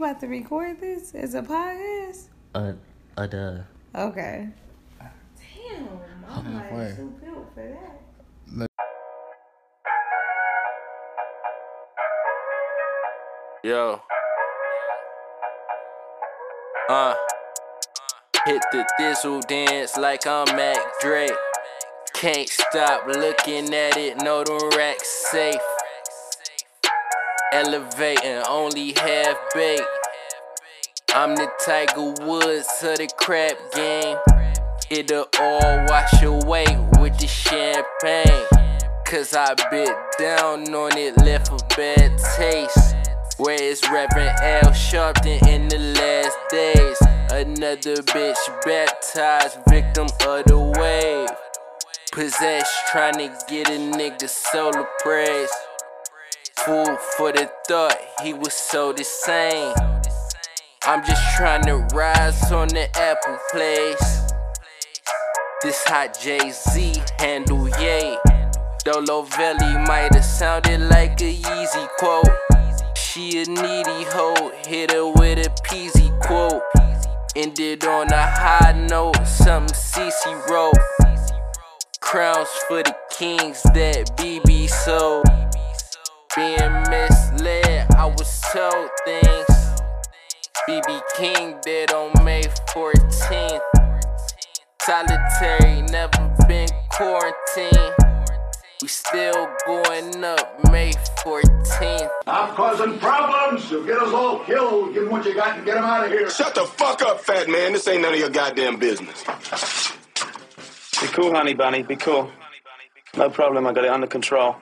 You about to record this as a podcast? Uh, uh, duh. Okay. Damn, I'm like wait. too built for that. Yo. Uh. Hit the thistle dance like I'm Mac Drake. Can't stop looking at it, no, the rack's safe. Elevating, only half baked. I'm the Tiger Woods of the crap game. It'll all wash away with the champagne. Cause I bit down on it, left a bad taste. Where is Reverend Al Sharpton in the last days? Another bitch baptized, victim of the wave. Possessed, trying to get a nigga solar praise. Food for the thought, he was so the same. I'm just trying to rise on the Apple place. This hot Jay Z handle yay. Dolo Valley might have sounded like a Yeezy quote. She a needy hoe, hit her with a peasy quote. Ended on a high note, something CC wrote. Crowns for the kings that BB sold. Being misled, I was told things. BB King dead on May 14th. Solitary, never been quarantined. We still going up May 14th. I'm causing problems. You'll get us all killed. Give them what you got and get them out of here. Shut the fuck up, fat man. This ain't none of your goddamn business. Be cool, honey bunny. Be cool. No problem. I got it under control.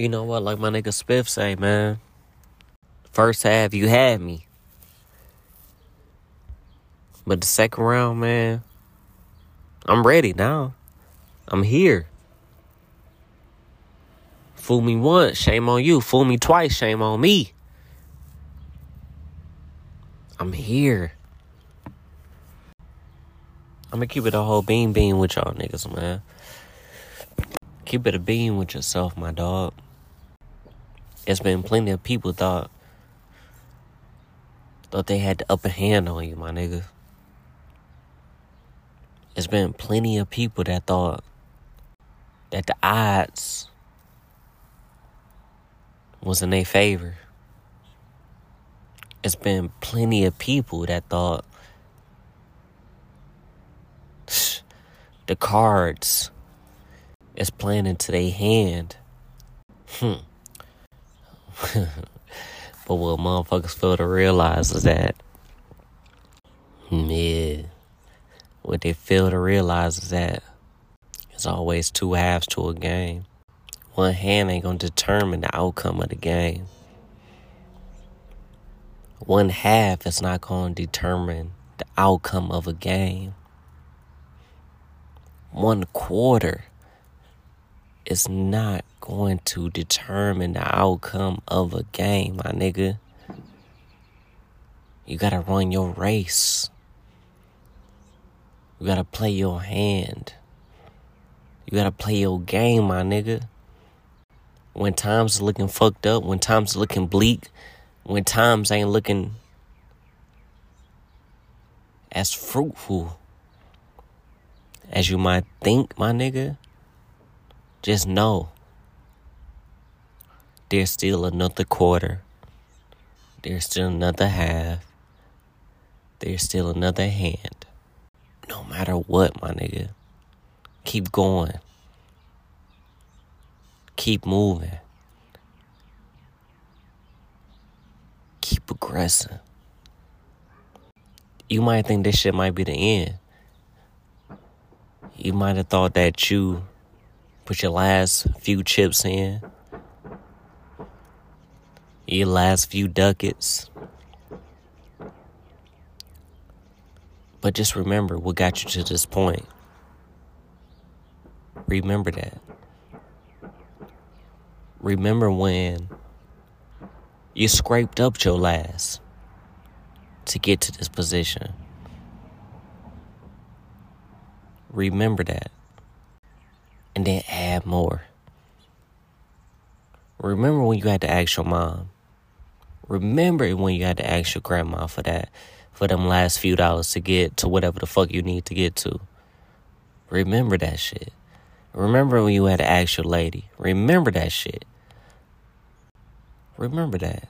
You know what? Like my nigga Spiff say, man. First half, you had me. But the second round, man, I'm ready now. I'm here. Fool me once, shame on you. Fool me twice, shame on me. I'm here. I'm gonna keep it a whole bean bean with y'all niggas, man. Keep it a bean with yourself, my dog. It's been plenty of people thought thought they had the upper hand on you, my nigga. It's been plenty of people that thought that the odds was in their favor. It's been plenty of people that thought the cards is playing into their hand. Hmm. but what motherfuckers fail to realize is that, yeah, what they fail to realize is that there's always two halves to a game. One hand ain't gonna determine the outcome of the game. One half is not gonna determine the outcome of a game. One quarter is not going to determine the outcome of a game, my nigga. You gotta run your race. You gotta play your hand. You gotta play your game, my nigga. When times are looking fucked up, when times looking bleak, when times ain't looking as fruitful as you might think, my nigga, just know there's still another quarter. There's still another half. There's still another hand. No matter what, my nigga. Keep going. Keep moving. Keep progressing. You might think this shit might be the end. You might have thought that you put your last few chips in, your last few ducats. But just remember what got you to this point. Remember that. Remember when you scraped up your last to get to this position. Remember that. And then add more. Remember when you had to ask your mom. Remember when you had to ask your grandma for that, for them last few dollars to get to whatever the fuck you need to get to. Remember that shit. Remember when you had to ask your lady. Remember that shit. Remember that.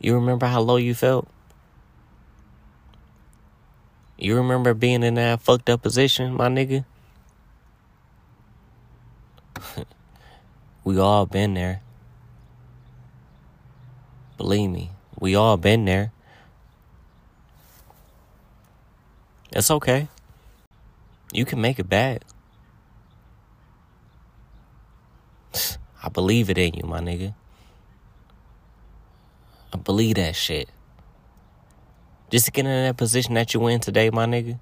You remember how low you felt? You remember being in that fucked up position, my nigga? we all been there. Believe me, we all been there. It's okay. You can make it back. I believe it in you, my nigga. I believe that shit. Just to get in that position that you in today, my nigga.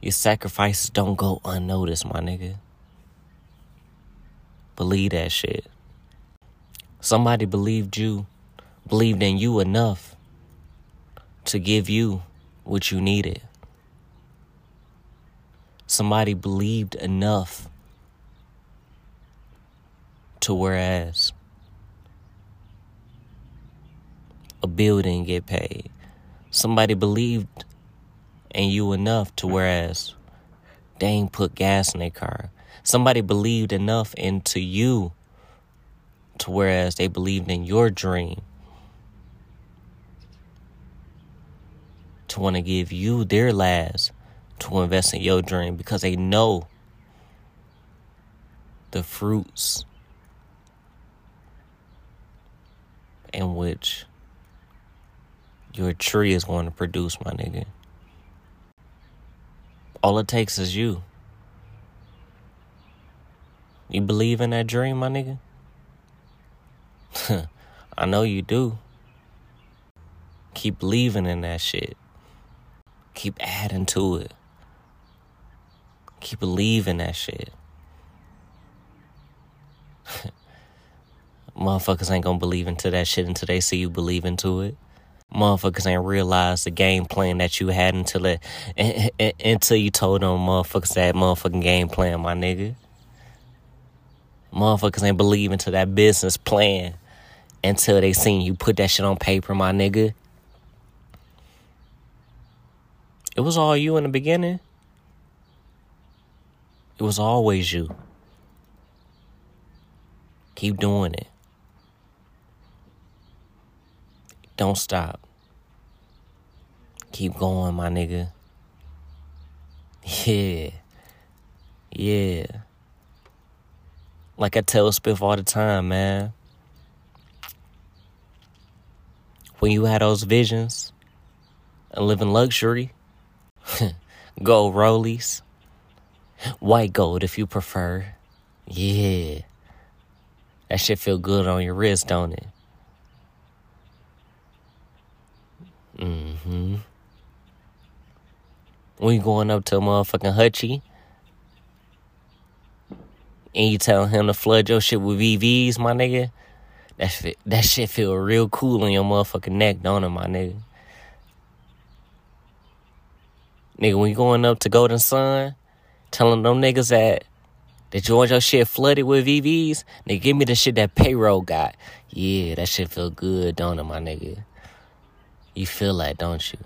Your sacrifices don't go unnoticed, my nigga. Believe that shit. Somebody believed you, believed in you enough to give you what you needed. Somebody believed enough to whereas a bill didn't get paid. Somebody believed in you enough to whereas they ain't put gas in their car. Somebody believed enough into you to whereas they believed in your dream to want to give you their last to invest in your dream because they know the fruits in which your tree is going to produce, my nigga. All it takes is you. You believe in that dream, my nigga? I know you do. Keep believing in that shit. Keep adding to it. Keep believing that shit. Motherfuckers ain't gonna believe into that shit until they see you believe into it. Motherfuckers ain't realize the game plan that you had until it until you told them motherfuckers that motherfucking game plan, my nigga. Motherfuckers ain't believe into that business plan until they seen you put that shit on paper, my nigga. It was all you in the beginning. It was always you. Keep doing it. Don't stop. Keep going, my nigga. Yeah. Yeah. Like I tell Spiff all the time, man. When you had those visions and live in luxury, gold rollies, white gold if you prefer. Yeah. That shit feel good on your wrist, don't it? Mm-hmm. You going up to a motherfucking Hutchie and you tell him to flood your shit with VVs, my nigga, that shit, that shit feel real cool on your motherfucking neck, don't it, my nigga? Nigga, when you going up to Golden Sun, telling them niggas that that you want your shit flooded with VVs, nigga, give me the shit that payroll got. Yeah, that shit feel good, don't it, my nigga? You feel that, don't you?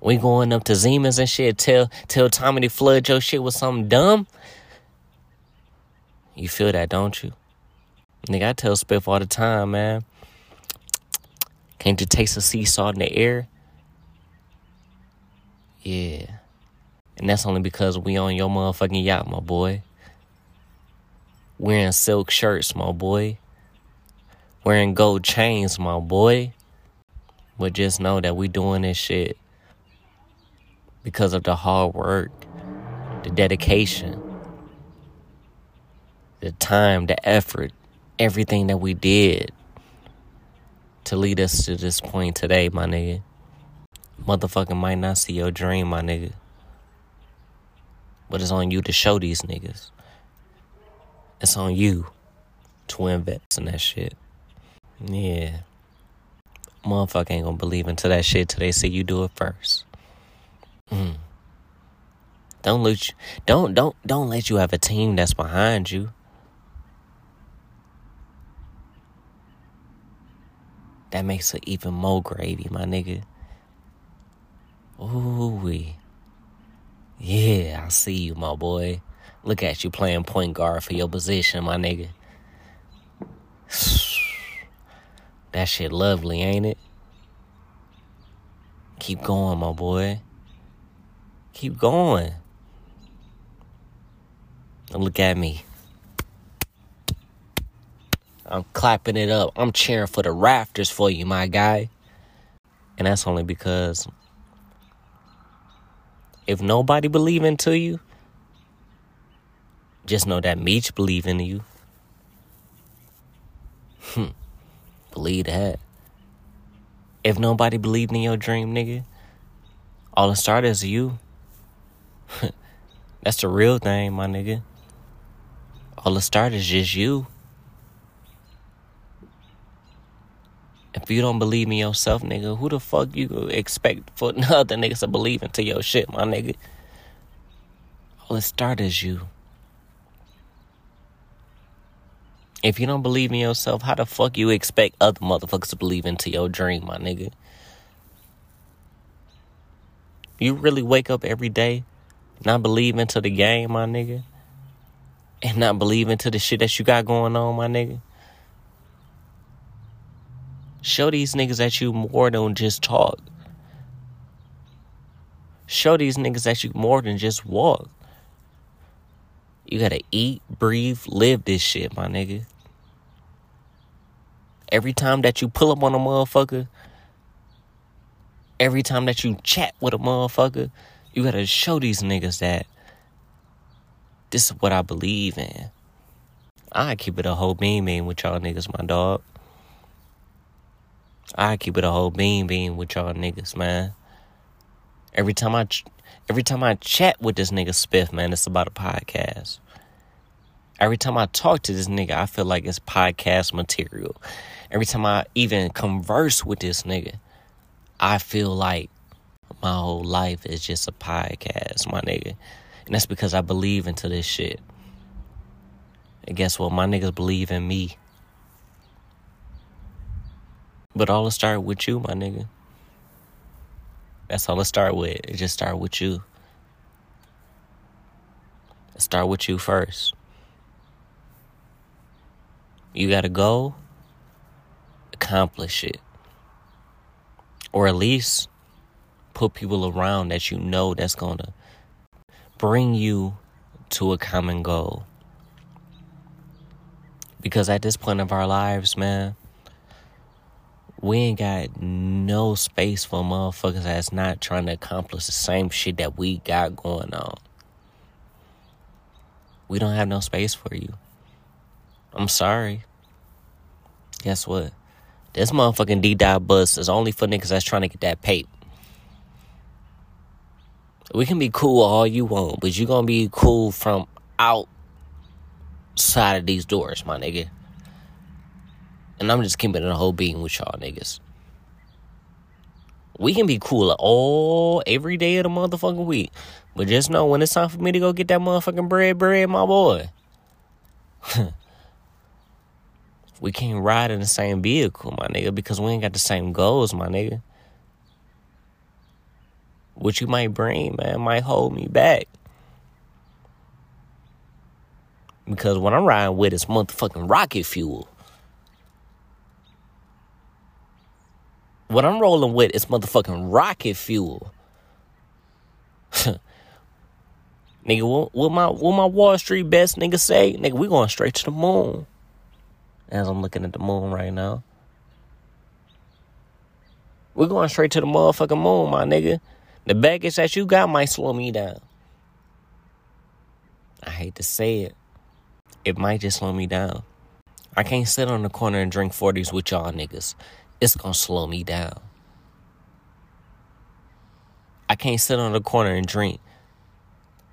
We going up to Siemens and shit, tell tell Tommy to flood your shit with something dumb. You feel that, don't you? Nigga, I tell Spiff all the time, man. Can't you taste the sea salt in the air? Yeah. And that's only because we on your motherfucking yacht, my boy. Wearing silk shirts, my boy. Wearing gold chains, my boy. But just know that we doing this shit because of the hard work, the dedication, the time, the effort, everything that we did to lead us to this point today, my nigga. Motherfucker might not see your dream, my nigga. But it's on you to show these niggas. It's on you to invest in that shit. Yeah. Motherfucker ain't gonna believe into that shit till they see you do it first. Mm. Don't let you, don't don't don't let you have a team that's behind you. That makes it even more gravy, my nigga. Ooh wee. Yeah, I see you, my boy. Look at you playing point guard for your position, my nigga. That shit lovely, ain't it? Keep going, my boy. Keep going. Look at me. I'm clapping it up. I'm cheering for the rafters for you, my guy. And that's only because if nobody believe into you, just know that Meech believe in you. Hmm. Believe that. If nobody believed in your dream, nigga, all it started is you. That's the real thing, my nigga. All it started is just you. If you don't believe in yourself, nigga, who the fuck you expect for other niggas to believe into your shit, my nigga? All it started is you. If you don't believe in yourself, how the fuck you expect other motherfuckers to believe into your dream, my nigga? You really wake up every day not believe into the game, my nigga? And not believe into the shit that you got going on, my nigga? Show these niggas that you more than just talk. Show these niggas that you more than just walk. You gotta eat, breathe, live this shit, my nigga. Every time that you pull up on a motherfucker, every time that you chat with a motherfucker, you gotta show these niggas that this is what I believe in. I keep it a whole beam beam with y'all niggas, my dog. I keep it a whole beam beam with y'all niggas, man. Every time I, every time I chat with this nigga Spiff, man, it's about a podcast. Every time I talk to this nigga, I feel like it's podcast material. Every time I even converse with this nigga, I feel like my whole life is just a podcast, my nigga. And that's because I believe into this shit. And guess what? My niggas believe in me. But all it start with you, my nigga. That's all it start with. It just start with you. It start with you first. You gotta go accomplish it. Or at least put people around that you know that's gonna bring you to a common goal. Because at this point of our lives, man, we ain't got no space for motherfuckers that's not trying to accomplish the same shit that we got going on. We don't have no space for you. I'm sorry. Guess what? This motherfucking D dot bus is only for niggas that's trying to get that pape. We can be cool all you want, but you're gonna be cool from outside of these doors, my nigga. And I'm just keeping it a whole being with y'all niggas. We can be cool all every day of the motherfucking week. But just know when it's time for me to go get that motherfucking bread, bread, my boy. we can't ride in the same vehicle, my nigga, because we ain't got the same goals, my nigga. What you might bring, man, might hold me back. Because what I'm riding with is motherfucking rocket fuel. What I'm rolling with is motherfucking rocket fuel. nigga, what, what my what my Wall Street best nigga say? Nigga, we going straight to the moon. As I'm looking at the moon right now. We're going straight to the motherfucking moon, my nigga. The baggage that you got might slow me down. I hate to say it. It might just slow me down. I can't sit on the corner and drink 40s with y'all niggas. It's gonna slow me down. I can't sit on the corner and drink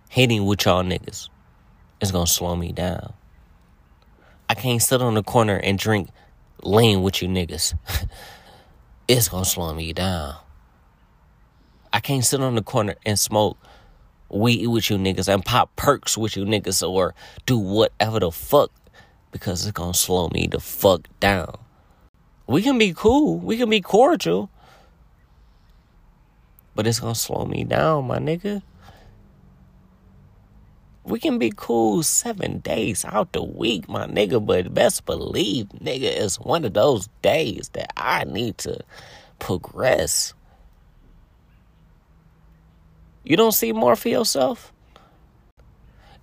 hating with y'all niggas. It's gonna slow me down. I can't sit on the corner and drink lean with you niggas. it's gonna slow me down. I can't sit on the corner and smoke weed with you niggas and pop perks with you niggas or do whatever the fuck because it's gonna slow me the fuck down. We can be cool, we can be cordial, but it's gonna slow me down, my nigga. We can be cool seven days out the week, my nigga, but best believe, nigga, it's one of those days that I need to progress. You don't see more for yourself?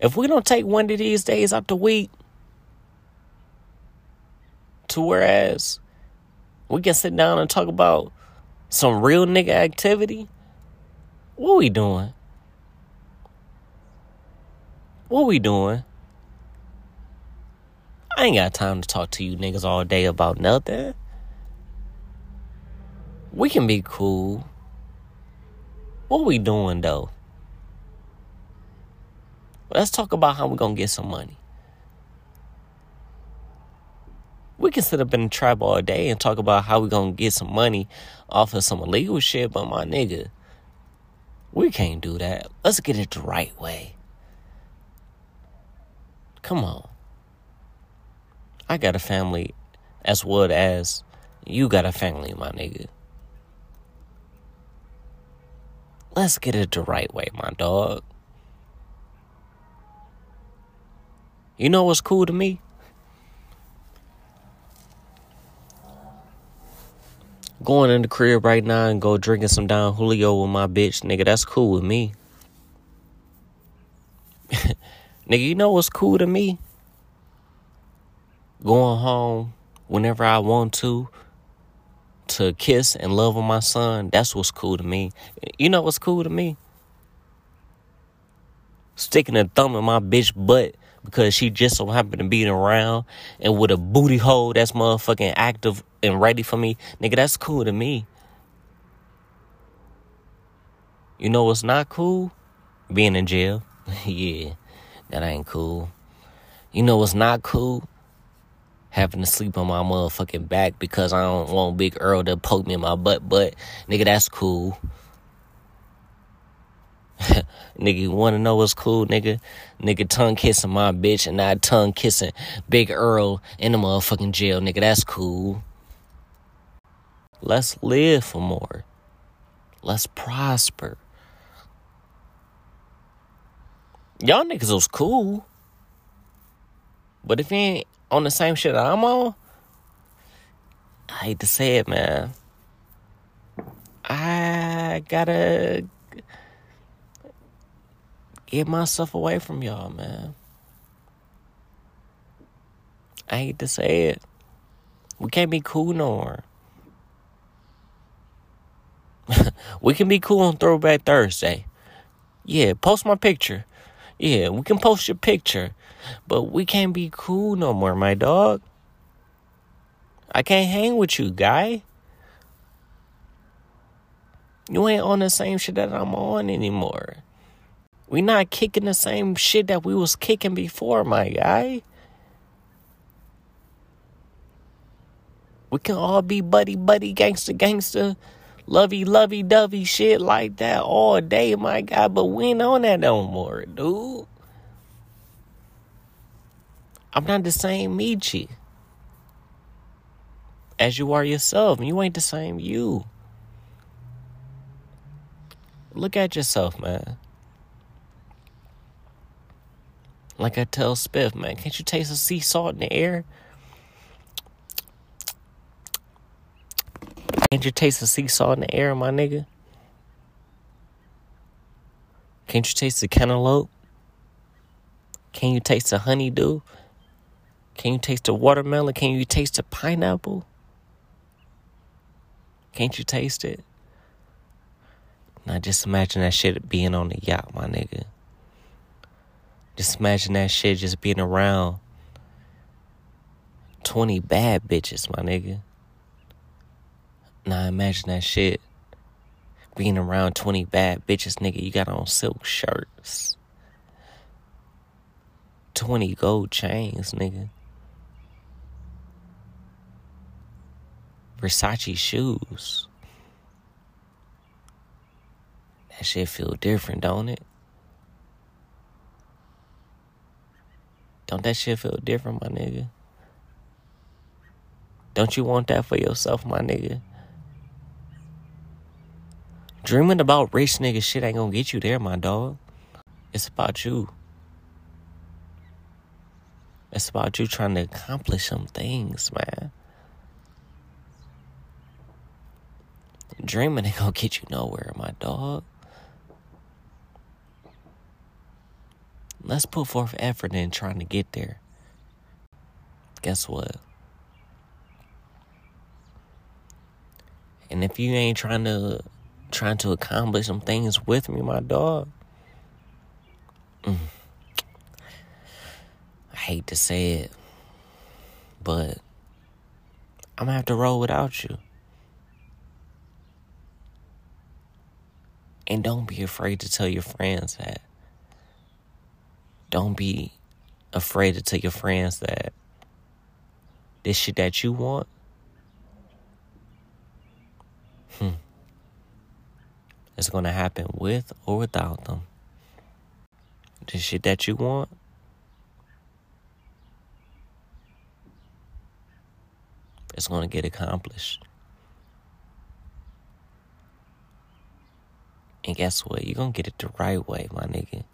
If we don't take one of these days out the week, to whereas we can sit down and talk about some real nigga activity, what we doing? What we doing? I ain't got time to talk to you niggas all day about nothing. We can be cool. What we doing though? Let's talk about how we gonna get some money. We can sit up in the trap all day and talk about how we gonna get some money off of some illegal shit, but my nigga, we can't do that. Let's get it the right way. Come on. I got a family as well as you got a family, my nigga. Let's get it the right way, my dog. You know what's cool to me? Going in the crib right now and go drinking some Don Julio with my bitch, nigga, that's cool with me. Nigga, you know what's cool to me? Going home whenever I want to to kiss and love on my son. That's what's cool to me. You know what's cool to me? Sticking a thumb in my bitch butt because she just so happened to be around and with a booty hole that's motherfucking active and ready for me. Nigga, that's cool to me. You know what's not cool? Being in jail. yeah. That ain't cool. You know what's not cool? Having to sleep on my motherfucking back because I don't want Big Earl to poke me in my butt. But nigga, that's cool. nigga, you wanna know what's cool, nigga? Nigga tongue kissing my bitch and not tongue kissing Big Earl in the motherfucking jail, nigga. That's cool. Let's live for more. Let's prosper. Y'all niggas was cool. But if you ain't on the same shit I'm on, I hate to say it, man. I gotta get myself away from y'all, man. I hate to say it. We can't be cool no more. we can be cool on Throwback Thursday. Yeah, post my picture. Yeah, we can post your picture, but we can't be cool no more, my dog. I can't hang with you, guy. You ain't on the same shit that I'm on anymore. We not kicking the same shit that we was kicking before, my guy. We can all be buddy buddy gangster gangster lovey lovey dovey shit like that all day, my guy. But we ain't on that no more, dude. I'm not the same Michi as you are yourself. You ain't the same you. Look at yourself, man. Like I tell Spiff, man, can't you taste the sea salt in the air? Can't you taste the sea salt in the air, my nigga? Can't you taste the cantaloupe? Can you taste the honeydew? Can you taste the watermelon? Can you taste the pineapple? Can't you taste it? Now just imagine that shit being on the yacht, my nigga. Just imagine that shit just being around 20 bad bitches, my nigga. Now imagine that shit. Being around 20 bad bitches, nigga, you got on silk shirts. 20 gold chains, nigga. Versace shoes. That shit feel different, don't it? Don't that shit feel different, my nigga? Don't you want that for yourself, my nigga? Dreaming about rich nigga shit ain't gonna get you there, my dog. It's about you. It's about you trying to accomplish some things, man. Dreaming ain't gonna get you nowhere, my dog. Let's put forth effort in trying to get there. Guess what? And if you ain't trying to trying to accomplish some things with me, my dog. Mm, I hate to say it, but I'm gonna have to roll without you. And don't be afraid to tell your friends that. Don't be afraid to tell your friends that this shit that you want. Hmm. It's gonna happen with or without them. The shit that you want. It's gonna get accomplished. And guess what? You're gonna get it the right way, my nigga.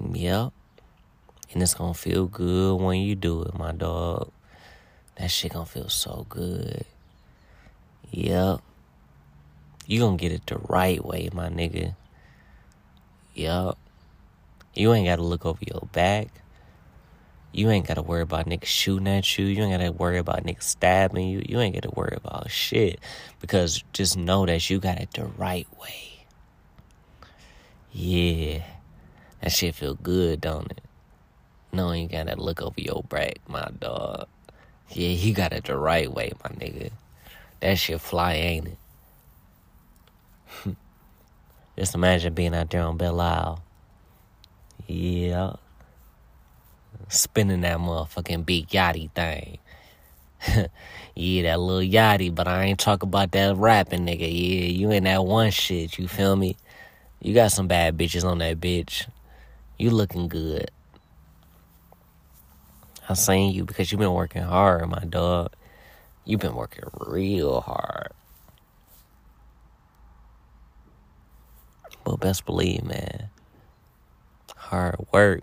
Yep. And it's gonna feel good when you do it, my dog. That shit gonna feel so good. Yep. You gonna get it the right way, my nigga. Yup. You ain't gotta look over your back. You ain't gotta worry about niggas shooting at you. You ain't gotta worry about niggas stabbing you. You ain't gotta worry about shit. Because just know that you got it the right way. Yeah. That shit feel good, don't it? Knowing you gotta look over your back, my dog. Yeah, you got it the right way, my nigga. That shit fly, ain't it? Just imagine being out there on Belle Isle. Yeah. Spinning that motherfucking big yachty thing. yeah, that little yachty, but I ain't talk about that rapping nigga. Yeah, you ain't that one shit, you feel me? You got some bad bitches on that bitch. You looking good. I'm saying you because you've been working hard, my dog. You've been working real hard. But best believe, man, hard work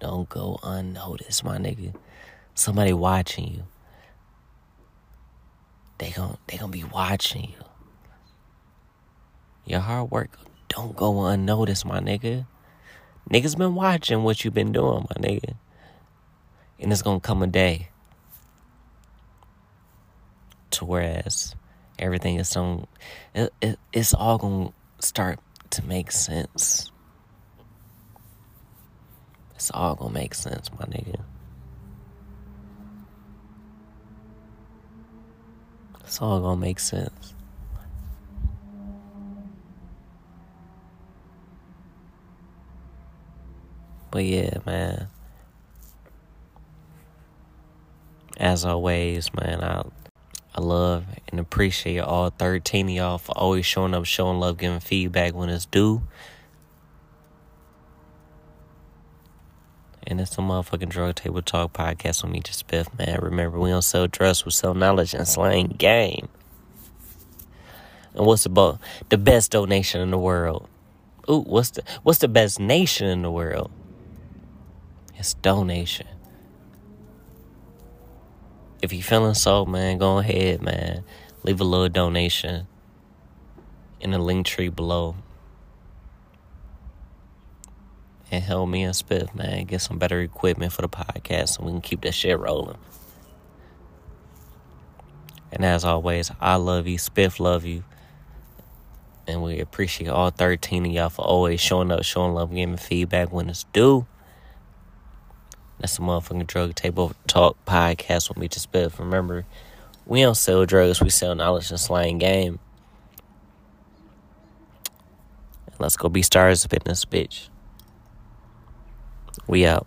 don't go unnoticed, my nigga. Somebody watching you. They gon' they gonna be watching you. Your hard work don't go unnoticed, my nigga. Niggas been watching what you been doing, my nigga. And it's gonna come a day to whereas everything is on it, it, it's all gonna start to make sense. It's all gonna make sense, my nigga. It's all gonna make sense. But yeah, man. As always, man, I I love and appreciate all 13 of y'all for always showing up, showing love, giving feedback when it's due. And it's the motherfucking Drug Table Talk podcast with me, just Spiff, man. Remember, we don't sell drugs, we sell knowledge and slang game. And what's the, the best donation in the world? Ooh, what's the what's the best nation in the world? It's donation. If you feeling so, man, go ahead, man. Leave a little donation in the link tree below. And help me and Spiff, man, get some better equipment for the podcast so we can keep that shit rolling. And as always, I love you, Spiff love you. And we appreciate all 13 of y'all for always showing up, showing love, giving feedback when it's due. That's the motherfucking drug table talk podcast with me to Spiff. Remember, we don't sell drugs, we sell knowledge and slang game. And let's go be stars in this bitch. We out.